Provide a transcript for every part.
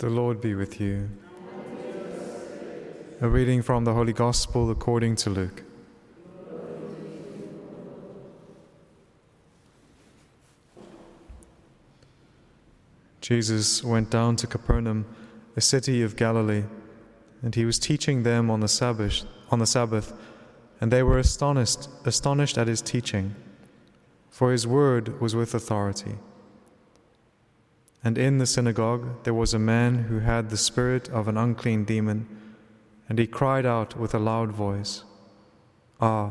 The Lord be with you. A reading from the Holy Gospel according to Luke. Jesus went down to Capernaum, a city of Galilee, and he was teaching them on the Sabbath, on the Sabbath, and they were astonished, astonished at his teaching, for his word was with authority. And in the synagogue there was a man who had the spirit of an unclean demon, and he cried out with a loud voice, Ah,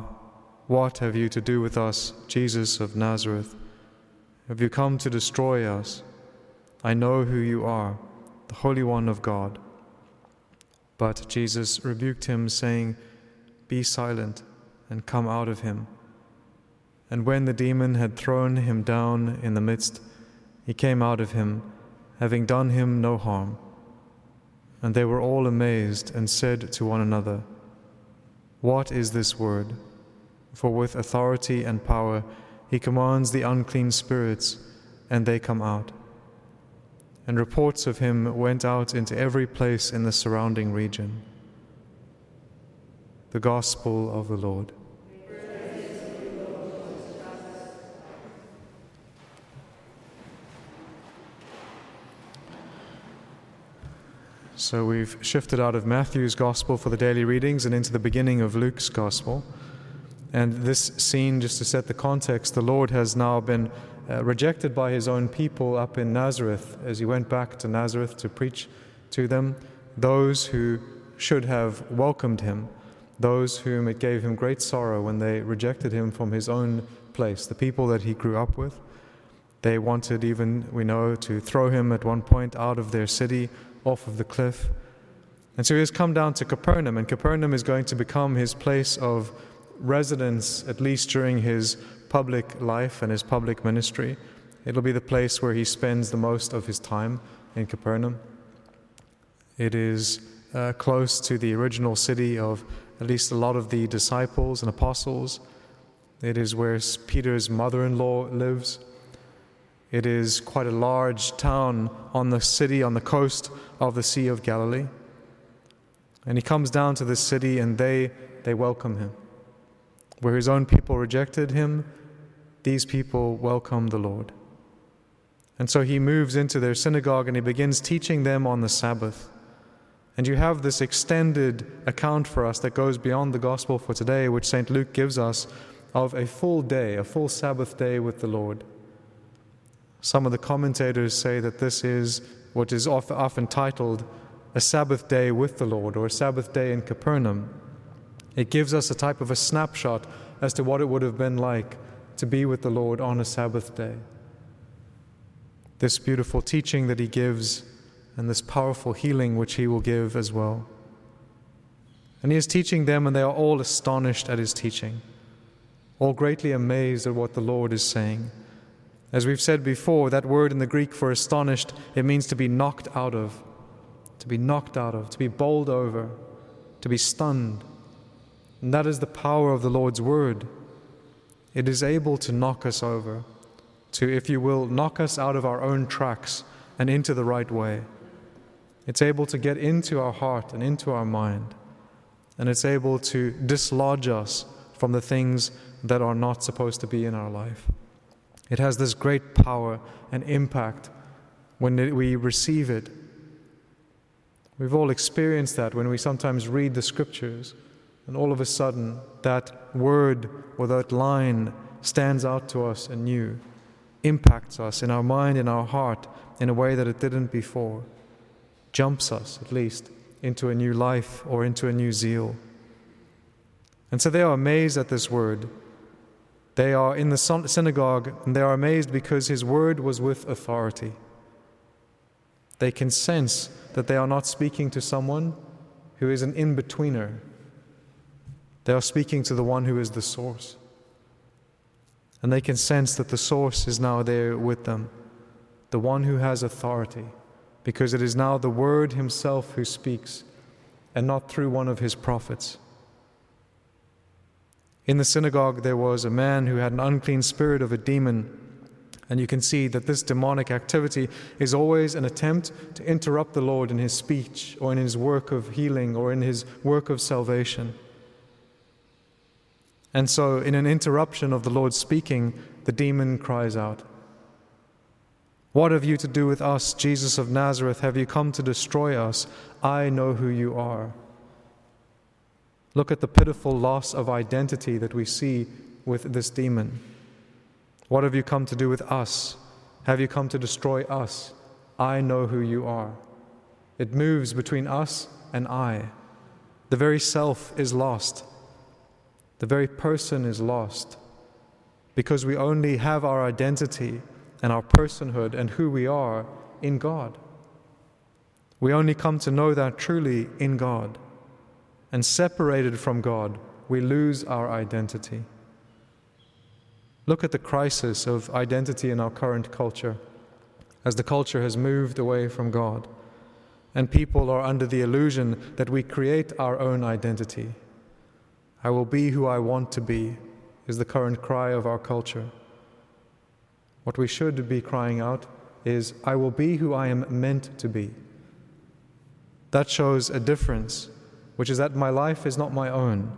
what have you to do with us, Jesus of Nazareth? Have you come to destroy us? I know who you are, the Holy One of God. But Jesus rebuked him, saying, Be silent and come out of him. And when the demon had thrown him down in the midst, he came out of him, having done him no harm. And they were all amazed and said to one another, What is this word? For with authority and power he commands the unclean spirits, and they come out. And reports of him went out into every place in the surrounding region. The Gospel of the Lord. So we've shifted out of Matthew's Gospel for the daily readings and into the beginning of Luke's Gospel. And this scene, just to set the context, the Lord has now been uh, rejected by his own people up in Nazareth as he went back to Nazareth to preach to them, those who should have welcomed him, those whom it gave him great sorrow when they rejected him from his own place, the people that he grew up with. They wanted, even, we know, to throw him at one point out of their city off of the cliff. And so he has come down to Capernaum, and Capernaum is going to become his place of residence, at least during his public life and his public ministry. It'll be the place where he spends the most of his time in Capernaum. It is uh, close to the original city of at least a lot of the disciples and apostles. It is where Peter's mother in law lives. It is quite a large town on the city, on the coast of the Sea of Galilee. And he comes down to this city and they, they welcome him. Where his own people rejected him, these people welcome the Lord. And so he moves into their synagogue and he begins teaching them on the Sabbath. And you have this extended account for us that goes beyond the gospel for today, which St. Luke gives us, of a full day, a full Sabbath day with the Lord. Some of the commentators say that this is what is often titled a Sabbath day with the Lord or a Sabbath day in Capernaum. It gives us a type of a snapshot as to what it would have been like to be with the Lord on a Sabbath day. This beautiful teaching that he gives and this powerful healing which he will give as well. And he is teaching them, and they are all astonished at his teaching, all greatly amazed at what the Lord is saying. As we've said before, that word in the Greek for astonished, it means to be knocked out of, to be knocked out of, to be bowled over, to be stunned. And that is the power of the Lord's word. It is able to knock us over, to, if you will, knock us out of our own tracks and into the right way. It's able to get into our heart and into our mind, and it's able to dislodge us from the things that are not supposed to be in our life. It has this great power and impact when we receive it. We've all experienced that when we sometimes read the scriptures, and all of a sudden that word or that line stands out to us anew, impacts us in our mind, in our heart, in a way that it didn't before, jumps us at least into a new life or into a new zeal. And so they are amazed at this word. They are in the synagogue and they are amazed because his word was with authority. They can sense that they are not speaking to someone who is an in betweener. They are speaking to the one who is the source. And they can sense that the source is now there with them, the one who has authority, because it is now the Word Himself who speaks, and not through one of His prophets. In the synagogue, there was a man who had an unclean spirit of a demon, And you can see that this demonic activity is always an attempt to interrupt the Lord in his speech or in his work of healing or in his work of salvation. And so, in an interruption of the Lord speaking, the demon cries out, What have you to do with us, Jesus of Nazareth? Have you come to destroy us? I know who you are. Look at the pitiful loss of identity that we see with this demon. What have you come to do with us? Have you come to destroy us? I know who you are. It moves between us and I. The very self is lost. The very person is lost because we only have our identity and our personhood and who we are in God. We only come to know that truly in God. And separated from God, we lose our identity. Look at the crisis of identity in our current culture as the culture has moved away from God and people are under the illusion that we create our own identity. I will be who I want to be, is the current cry of our culture. What we should be crying out is, I will be who I am meant to be. That shows a difference, which is that my life is not my own.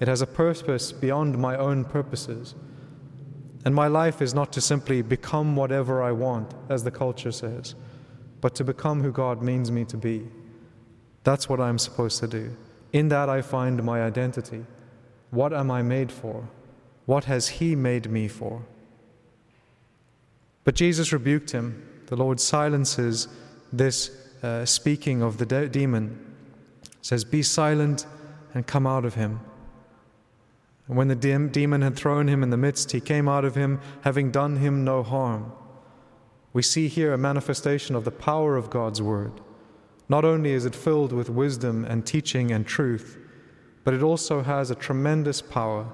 It has a purpose beyond my own purposes. And my life is not to simply become whatever I want, as the culture says, but to become who God means me to be. That's what I'm supposed to do. In that, I find my identity. What am I made for? What has He made me for? But Jesus rebuked him. The Lord silences this uh, speaking of the de- demon, says, Be silent and come out of him. And when the de- demon had thrown him in the midst, he came out of him, having done him no harm. We see here a manifestation of the power of God's word. Not only is it filled with wisdom and teaching and truth, but it also has a tremendous power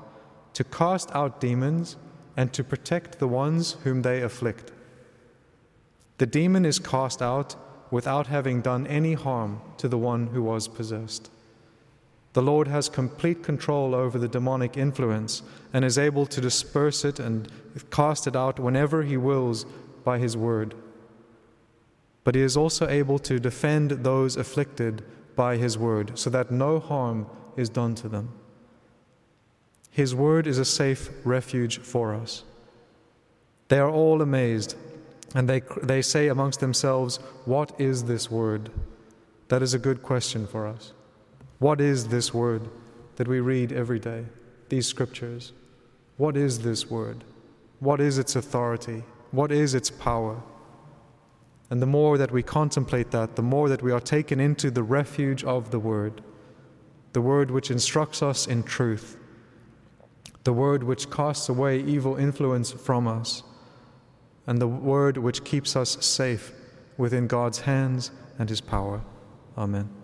to cast out demons and to protect the ones whom they afflict. The demon is cast out without having done any harm to the one who was possessed. The Lord has complete control over the demonic influence and is able to disperse it and cast it out whenever He wills by His word. But He is also able to defend those afflicted by His word so that no harm is done to them. His word is a safe refuge for us. They are all amazed and they, they say amongst themselves, What is this word? That is a good question for us. What is this word that we read every day, these scriptures? What is this word? What is its authority? What is its power? And the more that we contemplate that, the more that we are taken into the refuge of the Word, the Word which instructs us in truth, the Word which casts away evil influence from us, and the Word which keeps us safe within God's hands and His power. Amen.